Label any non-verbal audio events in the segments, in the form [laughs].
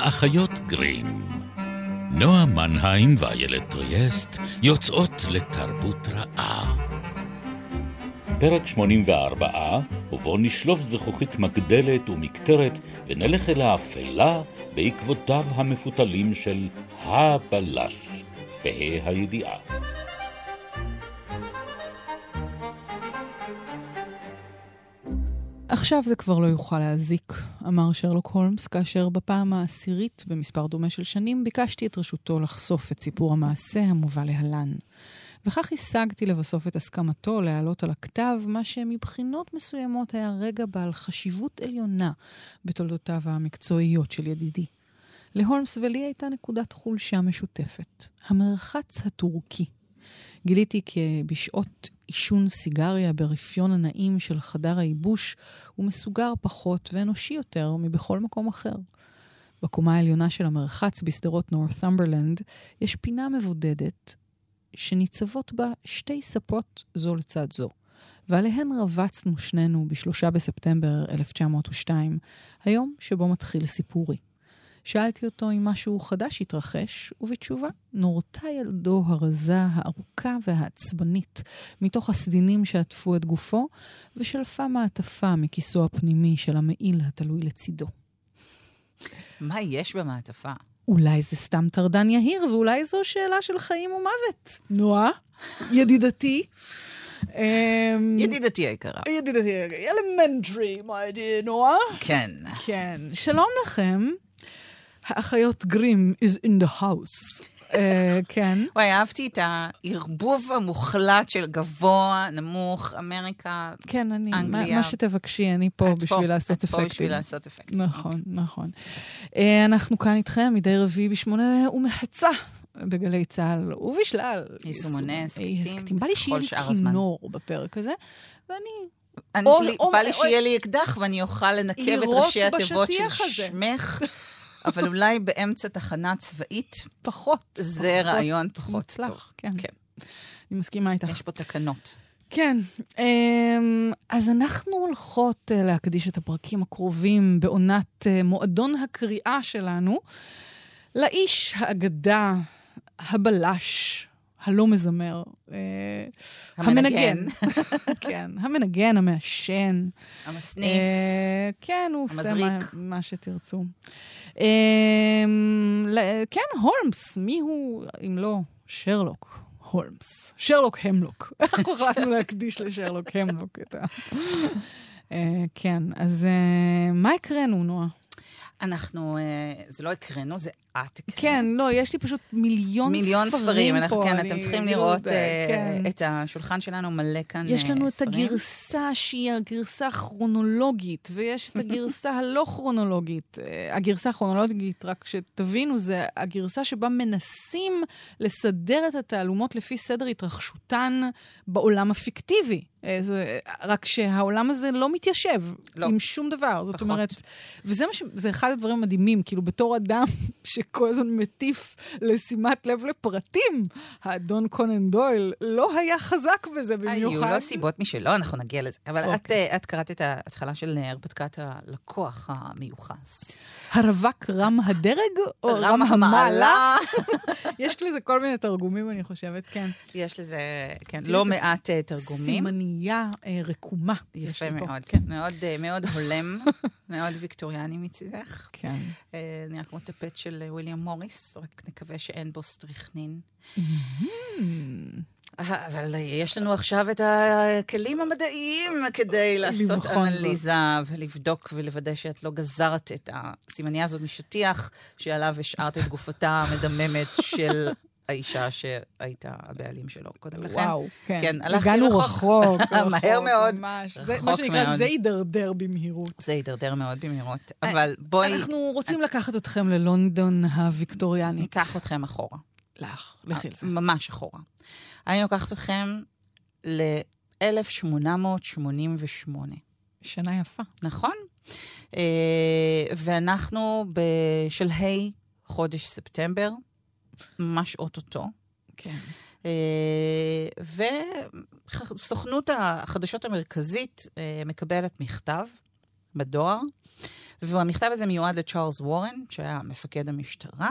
האחיות גרים. נועה מנהיים ואיילת טריאסט יוצאות לתרבות רעה. פרק 84, ובו נשלוף זכוכית מגדלת ומקטרת ונלך אל האפלה בעקבותיו המפותלים של הבלש, בה"א הידיעה. עכשיו זה כבר לא יוכל להזיק, אמר שרלוק הולמס, כאשר בפעם העשירית במספר דומה של שנים ביקשתי את רשותו לחשוף את סיפור המעשה המובא להלן. וכך השגתי לבסוף את הסכמתו להעלות על הכתב מה שמבחינות מסוימות היה רגע בעל חשיבות עליונה בתולדותיו המקצועיות של ידידי. להולמס ולי הייתה נקודת חולשה משותפת, המרחץ הטורקי. גיליתי כי בשעות עישון סיגריה ברפיון הנעים של חדר הייבוש הוא מסוגר פחות ואנושי יותר מבכל מקום אחר. בקומה העליונה של המרחץ בשדרות נורת'מברלנד יש פינה מבודדת שניצבות בה שתי ספות זו לצד זו, ועליהן רבצנו שנינו בשלושה בספטמבר 1902, היום שבו מתחיל סיפורי. שאלתי אותו אם משהו חדש התרחש, ובתשובה נורתה ילדו הרזה, הארוכה והעצבנית מתוך הסדינים שעטפו את גופו, ושלפה מעטפה מכיסו הפנימי של המעיל התלוי לצידו. מה יש במעטפה? אולי זה סתם טרדן יהיר, ואולי זו שאלה של חיים ומוות. נועה, [laughs] ידידתי. אמ, ידידתי היקרה. ידידתי היקרה. אלמנטרי, my dear נועה. כן. כן. שלום לכם. האחיות גרים is in the house. uh, כן. וואי, אהבתי את הערבוב המוחלט של גבוה, נמוך, אמריקה, כן, אני, אנגליה. מה, שתבקשי, אני פה בשביל לעשות אפקטים. את פה בשביל לעשות אפקטים. נכון, נכון. Uh, אנחנו כאן איתכם מדי רביעי בשמונה ומחצה. בגלי צה"ל ובשלל. יישומוני הסכתים. בא לי שיהיה לי כינור בפרק הזה, ואני אני, או, לי, או, בא לי שיהיה לי אקדח ואני אוכל לנקב את ראשי התיבות של שמך. [laughs] אבל אולי באמצע תחנה צבאית, פחות. זה פחות רעיון פחות מוצלח, טוב. כן. כן. אני מסכימה איתך. יש פה תקנות. כן, אמ, אז אנחנו הולכות אה, להקדיש את הפרקים הקרובים בעונת אה, מועדון הקריאה שלנו לאיש, האגדה, הבלש, הלא מזמר. אה, המנגן. [laughs] כן, המנגן, המעשן. המסניף. כן, הוא עושה מה, מה שתרצו. אמ, כן, הולמס, מי הוא, אם לא שרלוק הולמס? שרלוק המלוק. [laughs] אנחנו החלטנו להקדיש לשרלוק המלוק את ה... אה, כן, אז אה, מה הקראנו, נועה? אנחנו, אה, זה לא הקראנו, זה את הקראת. כן, לא, יש לי פשוט מיליון, מיליון ספרים, ספרים פה. אנחנו, כן, אתם צריכים לראות uh, כן. את השולחן שלנו מלא כאן יש לנו ספרים. את הגרסה שהיא הגרסה הכרונולוגית, ויש את הגרסה [laughs] הלא כרונולוגית. הגרסה הכרונולוגית, רק שתבינו, זה הגרסה שבה מנסים לסדר את התעלומות לפי סדר התרחשותן בעולם הפיקטיבי. זה, רק שהעולם הזה לא מתיישב לא. עם שום דבר. זאת פחות. אומרת, וזה מה ש... זה אחד הדברים המדהימים, כאילו בתור אדם [laughs] שכל הזמן מטיף לשימת לב לפרטים, האדון קונן דויל לא היה חזק בזה במיוחד. היו לו סיבות משלו, אנחנו נגיע לזה. אבל אוקיי. את, את קראת את ההתחלה של הרפתקת הלקוח המיוחס. הרווק רם הדרג או רם, רם המעלה? [laughs] יש לזה כל מיני תרגומים, אני חושבת, כן. יש לזה, כן, לא מעט תרגומים. סימנייה אה, רקומה. יפה מאוד, כן. מאוד, מאוד הולם, [laughs] מאוד ויקטוריאני מצידך. כן. אה, נראה כמו טפט של וויליאם מוריס, רק נקווה שאין בו סטריכנין. אבל יש לנו עכשיו את הכלים המדעיים כדי לעשות אנליזה ולבדוק ולוודא שאת לא גזרת את הסימניה הזאת משטיח שעליו השארת את גופתה המדממת של האישה שהייתה הבעלים שלו קודם לכן. וואו, כן. כן, הלכתי הגענו רחוק. רחוק, [laughs] מהר מאוד. ממש. זה, מה שנקרא, מאוד. זה הידרדר במהירות. זה הידרדר מאוד במהירות, אבל בואי... אנחנו רוצים לקחת אתכם ללונדון הוויקטוריאנית. ניקח אתכם אחורה. לך, לכי על זה. ממש אחורה. אני לוקחת אתכם ל-1888. שנה יפה. נכון. ואנחנו בשלהי חודש ספטמבר, ממש אוטוטו. כן. וסוכנות החדשות המרכזית מקבלת מכתב בדואר, והמכתב הזה מיועד לצ'ארלס וורן, שהיה מפקד המשטרה.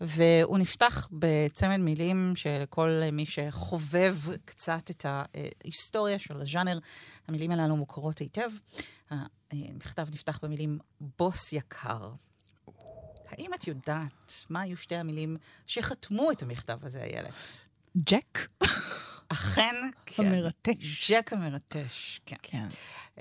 והוא נפתח בצמד מילים שלכל מי שחובב קצת את ההיסטוריה של הז'אנר, המילים הללו מוכרות היטב. המכתב נפתח במילים בוס יקר. האם את יודעת מה היו שתי המילים שחתמו את המכתב הזה, איילת? ג'ק? אכן, כן. המרטש. ג'ק המרטש, כן. כן. Uh,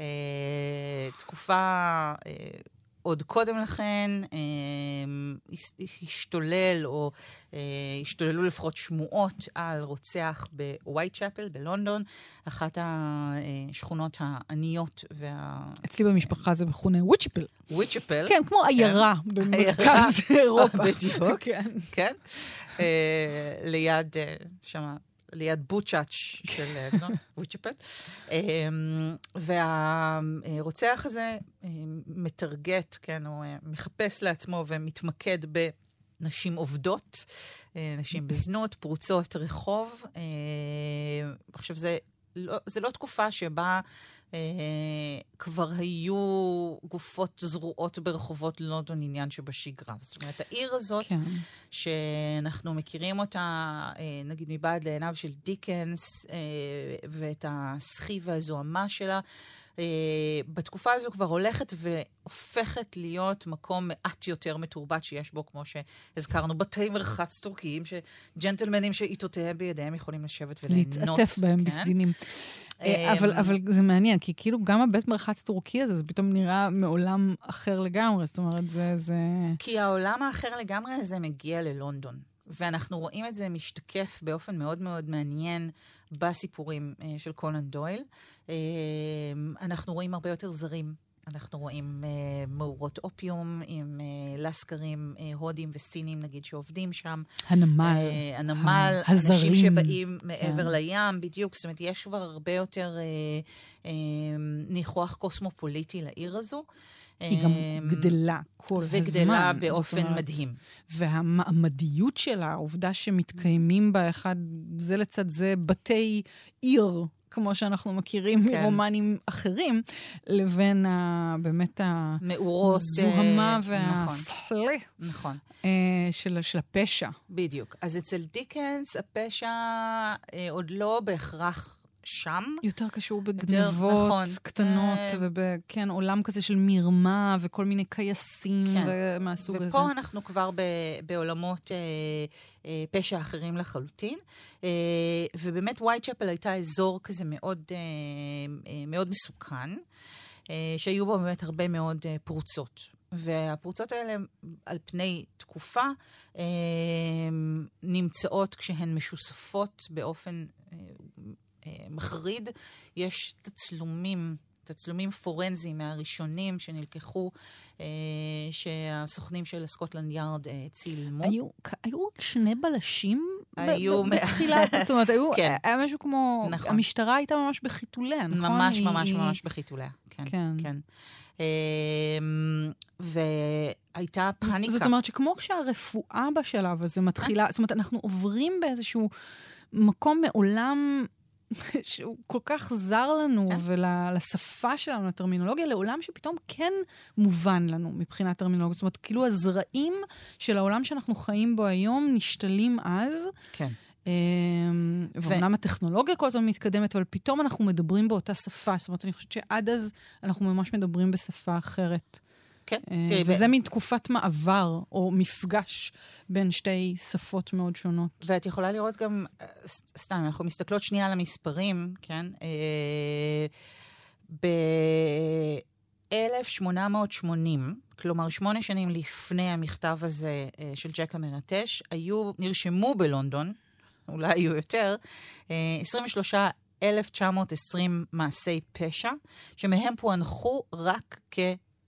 תקופה... Uh, עוד קודם לכן אה, השתולל, או אה, השתוללו לפחות שמועות על רוצח בווייט צ'אפל בלונדון, אחת השכונות העניות וה... אצלי במשפחה זה מכונה וויצ'פל. וויצ'פל. כן, כמו עיירה כן. במרכז אירופה. [laughs] בדיוק, כן. כן. אה, ליד, שמה... ליד בוצ'אץ' של אה, וויצ'פל. [laughs] אמ, והרוצח הזה אה, מטרגט, כן, הוא אה, מחפש לעצמו ומתמקד ב... נשים עובדות, נשים בזנות, פרוצות רחוב. עכשיו, זה לא, זה לא תקופה שבה כבר היו גופות זרועות ברחובות לונדון עניין שבשגרה. זאת אומרת, העיר הזאת, כן. שאנחנו מכירים אותה, אה, נגיד מבעד לעיניו של דיקנס, אה, ואת הסחי והזוהמה שלה, אה, בתקופה הזו כבר הולכת והופכת להיות מקום מעט יותר מתורבת שיש בו, כמו שהזכרנו, בתי מרחץ טורקיים, שג'נטלמנים שעיתותיהם בידיהם יכולים לשבת וליהנות. להתעטף בהם כן? בסדינים. אה, אבל, אבל זה מעניין, כי כאילו גם הבית מרחץ טורקי הזה, זה פתאום נראה מעולם אחר לגמרי, זאת אומרת, זה... זה... כי העולם האחר לגמרי הזה מגיע ללונדון. ואנחנו רואים את זה משתקף באופן מאוד מאוד מעניין בסיפורים uh, של קולן דויל. Uh, אנחנו רואים הרבה יותר זרים. אנחנו רואים uh, מאורות אופיום עם uh, לסקרים uh, הודים וסינים, נגיד, שעובדים שם. הנמל. Uh, הנמל, הזרים. אנשים שבאים מעבר כן. לים, בדיוק. זאת אומרת, יש כבר הרבה יותר uh, uh, ניחוח קוסמופוליטי לעיר הזו. היא גם אמ, גדלה כל וגדלה הזמן. וגדלה באופן אומרת, מדהים. והמעמדיות שלה, העובדה שמתקיימים בה אחד זה לצד זה בתי עיר, כמו שאנחנו מכירים כן. מרומנים אחרים, לבין ה, באמת הזוהמה uh, והסחלה נכון. נכון. Uh, של, של הפשע. בדיוק. אז אצל דיקנס הפשע uh, עוד לא בהכרח שם. יותר קשור בגנבות נכון, קטנות, אה, ובכן, עולם כזה של מרמה וכל מיני קייסים כן. מהסוג ופה הזה. ופה אנחנו כבר ב, בעולמות אה, אה, פשע אחרים לחלוטין. אה, ובאמת וייטשפל הייתה אזור כזה מאוד, אה, אה, מאוד מסוכן, אה, שהיו בו באמת הרבה מאוד אה, פרוצות. והפרוצות האלה, על פני תקופה, אה, נמצאות כשהן משוספות באופן אה, מחריד. יש תצלומים. תצלומים פורנזיים מהראשונים שנלקחו, אה, שהסוכנים של סקוטלנד יארד אה, צילמו. היו, היו רק שני בלשים היו... בתחילה? זאת אומרת, היו, כן. היה משהו כמו... נכון. המשטרה הייתה ממש בחיתוליה, נכון? ממש היא, ממש. ממש בחיתוליה, כן. כן. כן. אה, והייתה פאניקה. זאת אומרת שכמו כשהרפואה בשלב הזה מתחילה, זאת אומרת, אנחנו עוברים באיזשהו מקום מעולם שהוא כל כך זר לנו כן. ולשפה שלנו, לטרמינולוגיה, לעולם שפתאום כן מובן לנו מבחינת טרמינולוגיה. זאת אומרת, כאילו הזרעים של העולם שאנחנו חיים בו היום נשתלים אז. כן. אמ, ואומנם הטכנולוגיה כל הזמן מתקדמת, אבל פתאום אנחנו מדברים באותה שפה. זאת אומרת, אני חושבת שעד אז אנחנו ממש מדברים בשפה אחרת. כן. אה, תראי, וזה. מין תקופת מעבר, או מפגש בין שתי שפות מאוד שונות. ואת יכולה לראות גם, אה, סתם, אנחנו מסתכלות שנייה על המספרים, כן? אה, ב-1880, כלומר, שמונה שנים לפני המכתב הזה של ג'ק המרטש, היו, נרשמו בלונדון, אולי היו יותר, 23 1,920 מעשי פשע, שמהם פוענחו רק כ...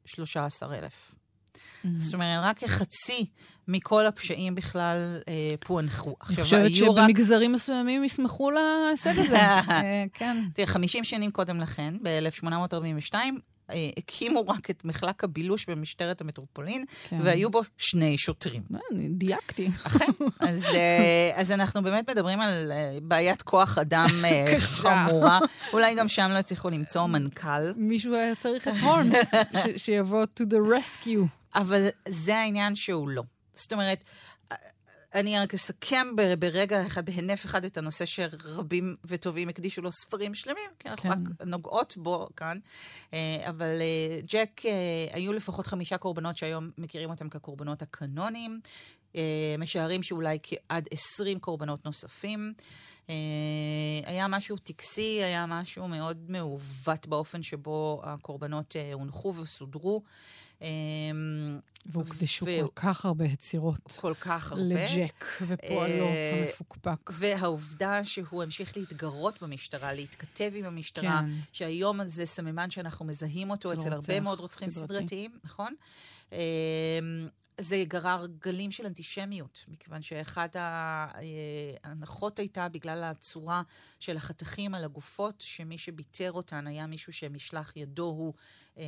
13,000. Mm-hmm. זאת אומרת, רק כחצי מכל הפשעים בכלל אה, פוענחו. אני חושבת שבמגזרים רק... מסוימים ישמחו להישג הזה. [laughs] אה, כן. תראה, 50 שנים קודם לכן, ב-1842, אה, הקימו רק את מחלק הבילוש במשטרת המטרופולין, כן. והיו בו שני שוטרים. אני דייקתי. אכן. [laughs] אז, אה, אז אנחנו באמת מדברים על אה, בעיית כוח אדם [laughs] חמורה. אולי גם שם לא הצליחו למצוא מנכ"ל. מישהו היה צריך את הורנס, [laughs] שיבוא to the rescue. אבל זה העניין שהוא לא. זאת אומרת, אני רק אסכם ברגע אחד, בהינף אחד, את הנושא שרבים וטובים הקדישו לו ספרים שלמים, כי אנחנו כן. רק נוגעות בו כאן. אה, אבל אה, ג'ק, אה, היו לפחות חמישה קורבנות שהיום מכירים אותם כקורבנות הקנוניים. משערים שאולי עד עשרים קורבנות נוספים. היה משהו טקסי, היה משהו מאוד מעוות באופן שבו הקורבנות הונחו וסודרו. והוקדשו ו... כל כך הרבה יצירות. כל כך הרבה. לג'ק ופועלו המפוקפק. והעובדה שהוא המשיך להתגרות במשטרה, להתכתב עם המשטרה, כן. שהיום הזה סממן שאנחנו מזהים אותו אצל הרבה מאוד רוצחים סדרתיים, נכון? זה גרר גלים של אנטישמיות, מכיוון שאחת ההנחות הייתה בגלל הצורה של החתכים על הגופות, שמי שביטר אותן היה מישהו שמשלח ידו הוא אה,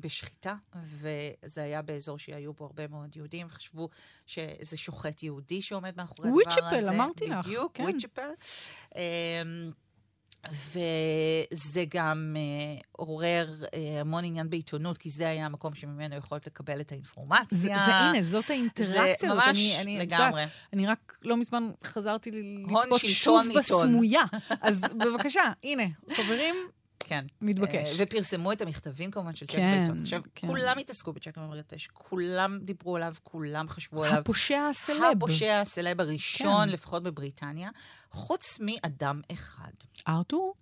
בשחיטה, וזה היה באזור שהיו בו הרבה מאוד יהודים, וחשבו שזה שוחט יהודי שעומד מאחורי הדבר הזה. וויצ'פל, אמרתי לך. בדיוק, כן. וויצ'פל. אה, וזה גם uh, עורר uh, המון עניין בעיתונות, כי זה היה המקום שממנו יכולת לקבל את האינפורמציה. זה, זה הנה, זאת האינטראקציה זה הזאת. ממש אני, אני לגמרי. יודעת, אני רק לא מזמן חזרתי לצפות שוב בסמויה. אז בבקשה, הנה, חברים, כן. מתבקש. אה, ופרסמו את המכתבים כמובן של צ'ק כן, בעיתון. עכשיו, כן. כולם התעסקו בצ'ק המרגטש, כולם דיברו עליו, כולם חשבו עליו. הפושע הסלב. הפושע הסלב הראשון, כן. לפחות בבריטניה, חוץ מאדם אחד. ארתור?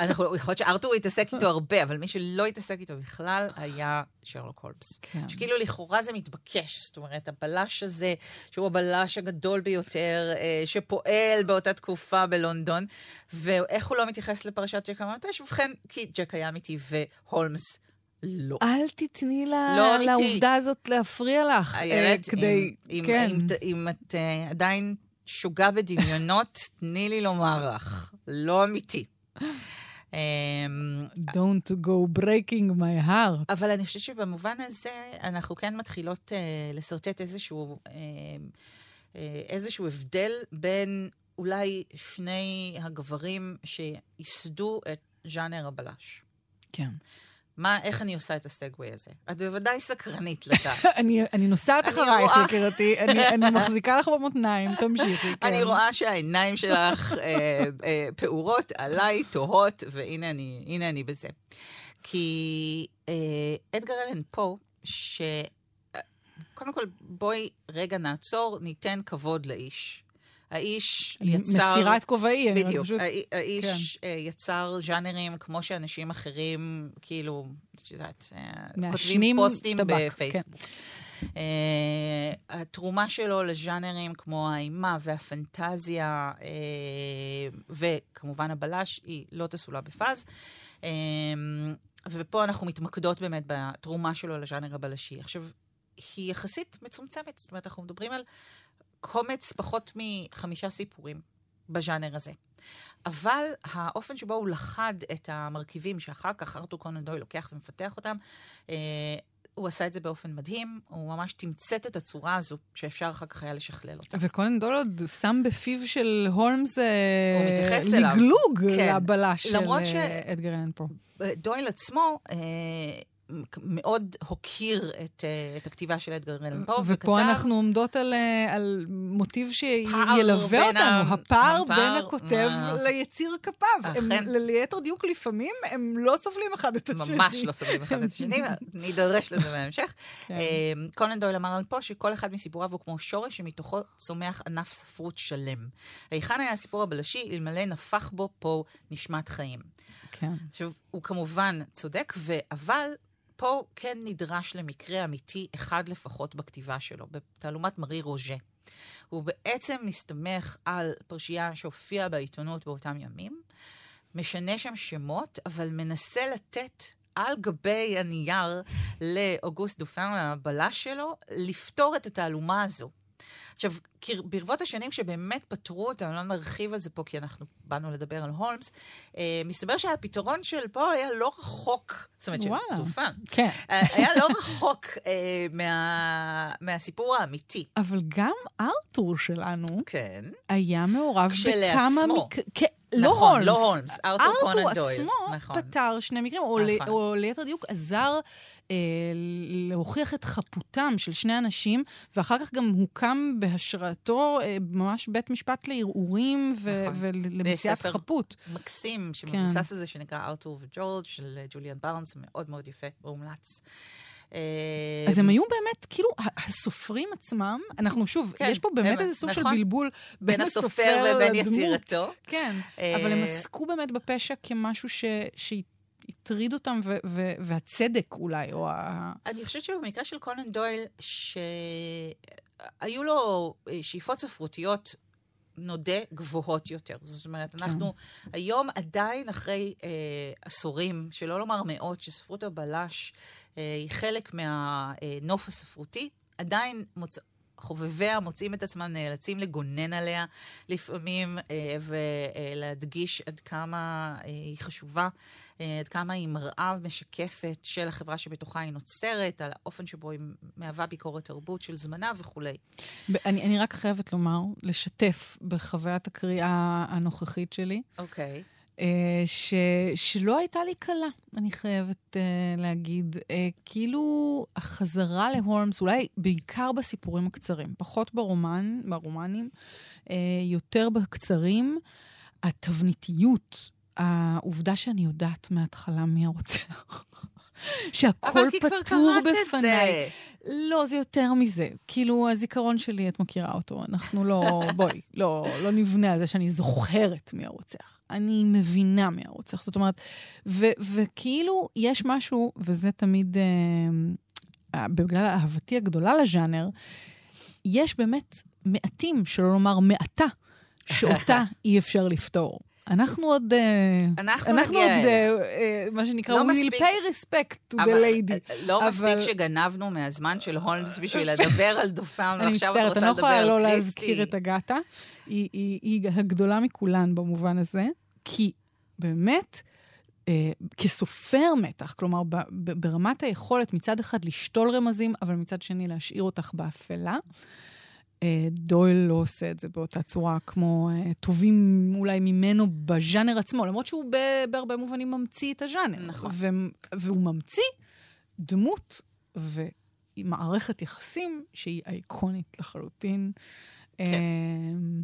אנחנו, יכול להיות שארתור התעסק איתו הרבה, אבל מי שלא התעסק איתו בכלל היה שרלוק הולמס. כן. שכאילו לכאורה זה מתבקש, זאת אומרת, הבלש הזה, שהוא הבלש הגדול ביותר, אה, שפועל באותה תקופה בלונדון, ואיך הוא לא מתייחס לפרשת ג'ק הממטש? ובכן, כי ג'ק היה אמיתי והולמס לא. אל תתני לה, לא לעובדה הזאת להפריע לך. איילת, אה, כדי... אם, כן. אם, אם, אם את uh, עדיין שוגה בדמיונות, תני לי לומר לך, לא אמיתי. אמ, Don't go breaking my heart. אבל אני חושבת שבמובן הזה אנחנו כן מתחילות uh, לשרטט איזשהו, uh, uh, איזשהו הבדל בין אולי שני הגברים שייסדו את ז'אנר הבלש. כן. מה, איך אני עושה את הסגווי הזה? את בוודאי סקרנית [laughs] לדעת. אני, אני נוסעת אחרייך, יקירתי, אני, אני מחזיקה לך במותניים, תמשיכי, [laughs] כן. אני רואה שהעיניים [laughs] שלך אה, אה, פעורות עליי, תוהות, והנה אני, אני בזה. כי אה, אדגר אלן פה, ש... קודם כל, בואי רגע נעצור, ניתן כבוד לאיש. האיש יצר... מסירת כובעי, אני פשוט... בדיוק. האיש כן. אה, יצר ז'אנרים כמו שאנשים אחרים, כאילו, את יודעת, אה, כותבים פוסטים טבק, בפייסבוק. כן. Uh, התרומה שלו לז'אנרים כמו האימה והפנטזיה, uh, וכמובן הבלש, היא לא תסולה בפאז. Uh, ופה אנחנו מתמקדות באמת בתרומה שלו לז'אנר הבלשי. עכשיו, היא יחסית מצומצמת, זאת אומרת, אנחנו מדברים על קומץ פחות מחמישה סיפורים בז'אנר הזה. אבל האופן שבו הוא לחד את המרכיבים שאחר כך ארתור קונן דוי לוקח ומפתח אותם, אה, הוא עשה את זה באופן מדהים, הוא ממש תמצת את הצורה הזו, שאפשר אחר כך היה לשכלל אותה. וקונן דוי עוד שם בפיו של הולמס אה, לגלוג כן. לבלש של אה, אדגר אלן פה. דויל עצמו, אה, מאוד הוקיר את, uh, את הכתיבה של אדגר אלן פה, ופה וכתב... אנחנו עומדות על, uh, על מוטיב שילווה אותנו, ה... הפער, הפער בין הכותב מה... ליציר כפיו. אכן. הם, ליתר דיוק, לפעמים הם לא סובלים אחד את השני. ממש לא סובלים אחד את השני, [laughs] נידרש לזה בהמשך. כן. Uh, קולן דויל אמר על פה שכל אחד מסיפוריו הוא כמו שורש שמתוכו צומח ענף ספרות שלם. היכן היה הסיפור הבלשי, אלמלא נפח בו פה נשמת חיים. כן. עכשיו, הוא כמובן צודק, ו... אבל פה כן נדרש למקרה אמיתי אחד לפחות בכתיבה שלו, בתעלומת מארי רוז'ה. הוא בעצם מסתמך על פרשייה שהופיעה בעיתונות באותם ימים, משנה שם שמות, אבל מנסה לתת על גבי הנייר לאוגוסט דופן, הבלש שלו, לפתור את התעלומה הזו. עכשיו, ברבות השנים שבאמת פתרו אותם, לא נרחיב על זה פה כי אנחנו באנו לדבר על הולמס, אה, מסתבר שהפתרון של פול היה לא רחוק, זאת אומרת, של דופן, כן. אה, היה לא רחוק אה, מה, מהסיפור האמיתי. אבל גם ארתור שלנו, כן. היה מעורב. בכמה מקרים. לא נכון, הולמס. לא הולמס, ארתור קונן דויל. ארתור עצמו נכון. פתר שני מקרים, או, נכון. ל, או ליתר דיוק עזר אה, להוכיח את חפותם של שני אנשים, ואחר כך גם הוקם בהשראתו אה, ממש בית משפט לערעורים ו- נכון. ולמציאת חפות. מקסים, כן. שמבוסס על זה, שנקרא ארתור וג'ורג' של אה, ג'וליאן בארנס, מאוד מאוד יפה, מומלץ. אה, אז הם היו באמת, כאילו, הסופרים עצמם, אנחנו שוב, כן, יש פה באמת הם- איזה סוג של נכון. בלבול בין הסופר ובין לדמות. יצירתו. כן, אה, אבל הם עסקו באמת בפשע כמשהו ש... שהטריד אותם, ו- ו- והצדק אולי, או ה... אני חושבת שבמקרה של קונן דויל, שהיו לו אה, שאיפות ספרותיות, נודה, גבוהות יותר. זאת אומרת, אנחנו היום עדיין אחרי אה, עשורים, שלא לומר מאות, שספרות הבלש אה, היא חלק מהנוף הספרותי, עדיין מוצ... חובביה מוצאים את עצמם נאלצים לגונן עליה לפעמים, אה, ולהדגיש עד כמה אה, היא חשובה, אה, עד כמה היא מראה משקפת של החברה שבתוכה היא נוצרת, על האופן שבו היא מהווה ביקורת תרבות של זמנה וכולי. אני, אני רק חייבת לומר, לשתף בחוויית הקריאה הנוכחית שלי, אוקיי. אה, ש, שלא הייתה לי קלה, אני חייבת אה, להגיד. אה, כאילו, החזרה להורמס, אולי בעיקר בסיפורים הקצרים, פחות ברומן, ברומנים, אה, יותר בקצרים, התבניתיות, העובדה שאני יודעת מההתחלה מי הרוצח. שהכל אבל כי כבר פתור קראת את בפניי. זה. לא, זה יותר מזה. כאילו, הזיכרון שלי, את מכירה אותו. אנחנו לא, [laughs] בואי, לא, לא נבנה על זה שאני זוכרת מי הרוצח. אני מבינה מי הרוצח. זאת אומרת, ו, וכאילו, יש משהו, וזה תמיד, אה, אה, בגלל אהבתי הגדולה לז'אנר, יש באמת מעטים, שלא לומר מעטה, שאותה [laughs] אי אפשר לפתור. אנחנו עוד... אה, אנחנו אנחנו עוד. אה, אה, מה שנקרא, לא we will מספיק- pay respect to the אבל, lady. אה, לא אבל- מספיק שגנבנו מהזמן של הולמס [laughs] בשביל לדבר על דופן, אני ועכשיו את מצטערת, רוצה אני לא לדבר יכולה על לא קריסטי. להזכיר את אגתה. היא, היא, היא הגדולה מכולן במובן הזה, כי באמת, אה, כסופר מתח, כלומר, ב, ב, ברמת היכולת מצד אחד לשתול רמזים, אבל מצד שני להשאיר אותך באפלה, אה, דויל לא עושה את זה באותה צורה כמו אה, טובים אולי ממנו בז'אנר עצמו, למרות שהוא בהרבה מובנים ממציא את הז'אנר. נכון. והוא ממציא דמות ומערכת יחסים שהיא אייקונית לחלוטין. כן. אמ,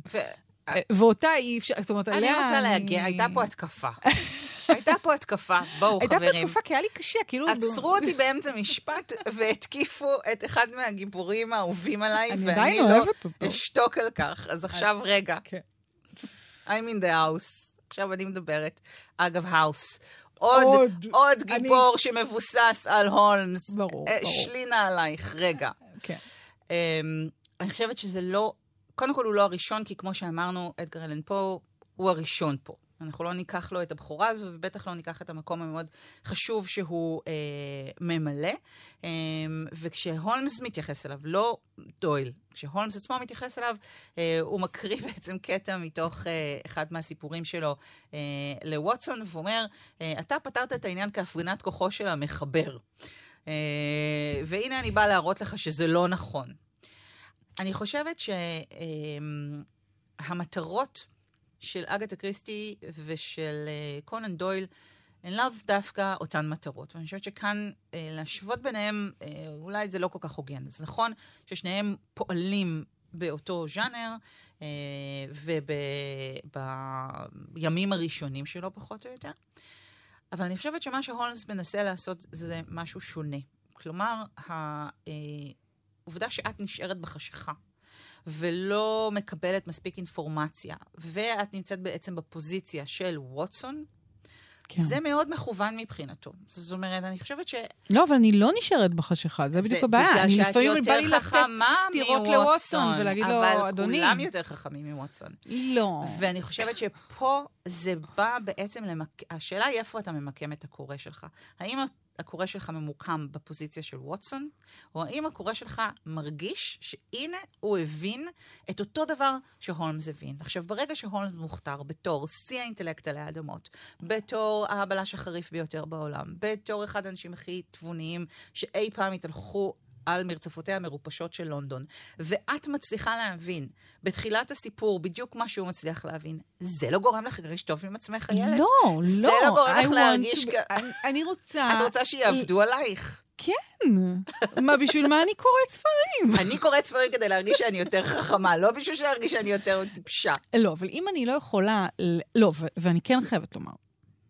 אה, ואותה אי אפשר, זאת אומרת, אני עליה... רוצה להגיע, הייתה פה התקפה. [laughs] הייתה פה התקפה, בואו הייתה פה חברים. תקופה, כי היה לי קשה, כאילו... עצרו אותי באמצע משפט [laughs] והתקיפו את אחד מהגיבורים האהובים עליי, אני ואני לא. אשתוק על כך. אז עכשיו רגע, כן. I'm in the house. עכשיו אני מדברת. אגב, האוס. עוד, עוד. עוד אני- גיבור שמבוסס על הולמס. ברור, אה, ברור. שלינה עלייך, רגע. כן. אמ, אני חושבת שזה לא, קודם כל הוא לא הראשון, כי כמו שאמרנו, אדגר אלן פה הוא הראשון פה. אנחנו לא ניקח לו את הבכורה הזו, ובטח לא ניקח את המקום המאוד חשוב שהוא אה, ממלא. אה, וכשהולמס מתייחס אליו, לא דויל, כשהולמס עצמו מתייחס אליו, אה, הוא מקריא [laughs] בעצם קטע מתוך אה, אחד מהסיפורים שלו אה, לווטסון, ואומר, אה, אתה פתרת את העניין כהפגנת כוחו של המחבר. אה, והנה אני באה להראות לך שזה לא נכון. אני חושבת שהמטרות של אגתה קריסטי ושל אה, קונן דויל הן לאו דווקא אותן מטרות. ואני חושבת שכאן אה, להשוות ביניהם, אה, אולי זה לא כל כך הוגן. אז נכון ששניהם פועלים באותו ז'אנר, ובימים הראשונים שלו, פחות או יותר. אבל אני חושבת שמה שהולמס מנסה לעשות זה משהו שונה. כלומר, העובדה שאת נשארת בחשיכה, ולא מקבלת מספיק אינפורמציה, ואת נמצאת בעצם בפוזיציה של ווטסון, כן. זה מאוד מכוון מבחינתו. זאת אומרת, אני חושבת ש... לא, אבל אני לא נשארת בחשיכה, זה זה בדיוק הבעיה. בגלל אני לפעמים בא לי לתת סטירות לווטסון ולהגיד לו, אדוני. אבל כולם יותר חכמים מווטסון. לא. ואני חושבת שפה זה בא בעצם למק... השאלה היא איפה אתה ממקם את הקורא שלך. האם הקורא שלך ממוקם בפוזיציה של ווטסון, או האם הקורא שלך מרגיש שהנה הוא הבין את אותו דבר שהולמס הבין. עכשיו, ברגע שהולמס מוכתר בתור שיא האינטלקט עלי האדמות, בתור הבלש החריף ביותר בעולם, בתור אחד האנשים הכי תבוניים שאי פעם התהלכו על מרצפותיה המרופשות של לונדון, ואת מצליחה להבין בתחילת הסיפור בדיוק מה שהוא מצליח להבין, זה לא גורם לך להרגיש טוב עם עצמך, איילת? לא, לא. זה לא גורם לך להרגיש... To... אני, אני רוצה... את רוצה שיעבדו עלייך. כן. מה, בשביל מה אני קוראת ספרים? [laughs] אני קוראת ספרים כדי להרגיש שאני יותר חכמה, לא בשביל להרגיש שאני יותר טיפשה. לא, אבל אם אני לא יכולה... לא, ואני כן חייבת לומר,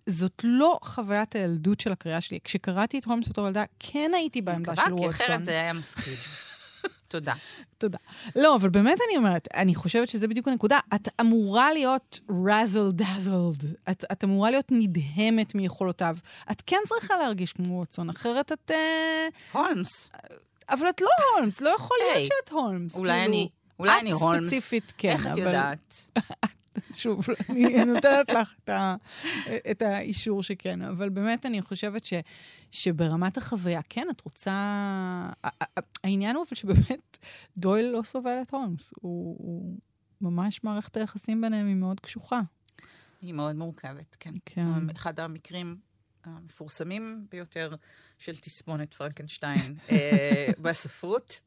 זאת לא חוויית הילדות של הקריאה שלי. כשקראתי את הולמס בתור ילדה, כן הייתי בעמדה של ווטסון. מקווה, כי אחרת זה היה מפחיד. [laughs] תודה. תודה. לא, אבל באמת אני אומרת, אני חושבת שזה בדיוק הנקודה. את אמורה להיות razzle dazzled. את, את אמורה להיות נדהמת מיכולותיו. את כן צריכה להרגיש כמו ווטסון, אחרת את... אה, הולמס. אבל את לא הולמס, לא יכול להיות שאת הולמס. אולי כאילו, אני... אולי אני הולמס. את ספציפית, כן, איך את יודעת? [laughs] שוב, אני נותנת לך את, ה, את האישור שכן, אבל באמת אני חושבת ש, שברמת החוויה, כן, את רוצה... העניין הוא אבל שבאמת דויל לא סובל את הולמס. הוא, הוא ממש, מערכת היחסים ביניהם היא מאוד קשוחה. היא מאוד מורכבת, כן. כן. אחד המקרים המפורסמים ביותר של תסמונת פרנקנשטיין אה, [laughs] בספרות,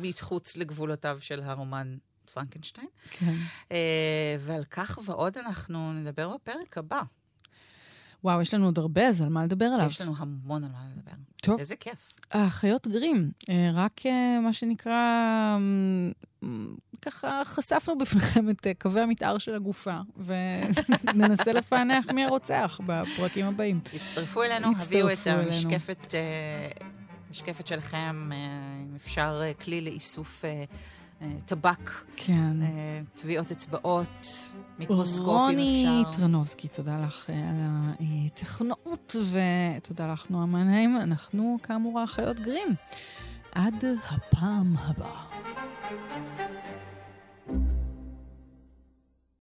מחוץ לגבולותיו של הרומן פרנקנשטיין. כן. אה, ועל כך ועוד אנחנו נדבר בפרק הבא. וואו, יש לנו עוד הרבה, אז על מה לדבר עליו? יש לנו המון על מה לדבר. טוב. איזה כיף. החיות גרים, אה, רק אה, מה שנקרא, ככה חשפנו בפניכם את קווי המתאר של הגופה, וננסה [laughs] לפענח מי הרוצח בפרקים הבאים. תצטרפו אלינו, הביאו את המשקפת, המשקפת שלכם, אם אפשר, כלי לאיסוף... אה, טבק, כן. אה, טביעות אצבעות, מיקרוסקופים אפשר. רוני טרנובסקי, תודה לך אה, על הטכנאות, ותודה לך, נועה מנהיים. אנחנו, כאמור, האחיות גרים. עד הפעם הבאה.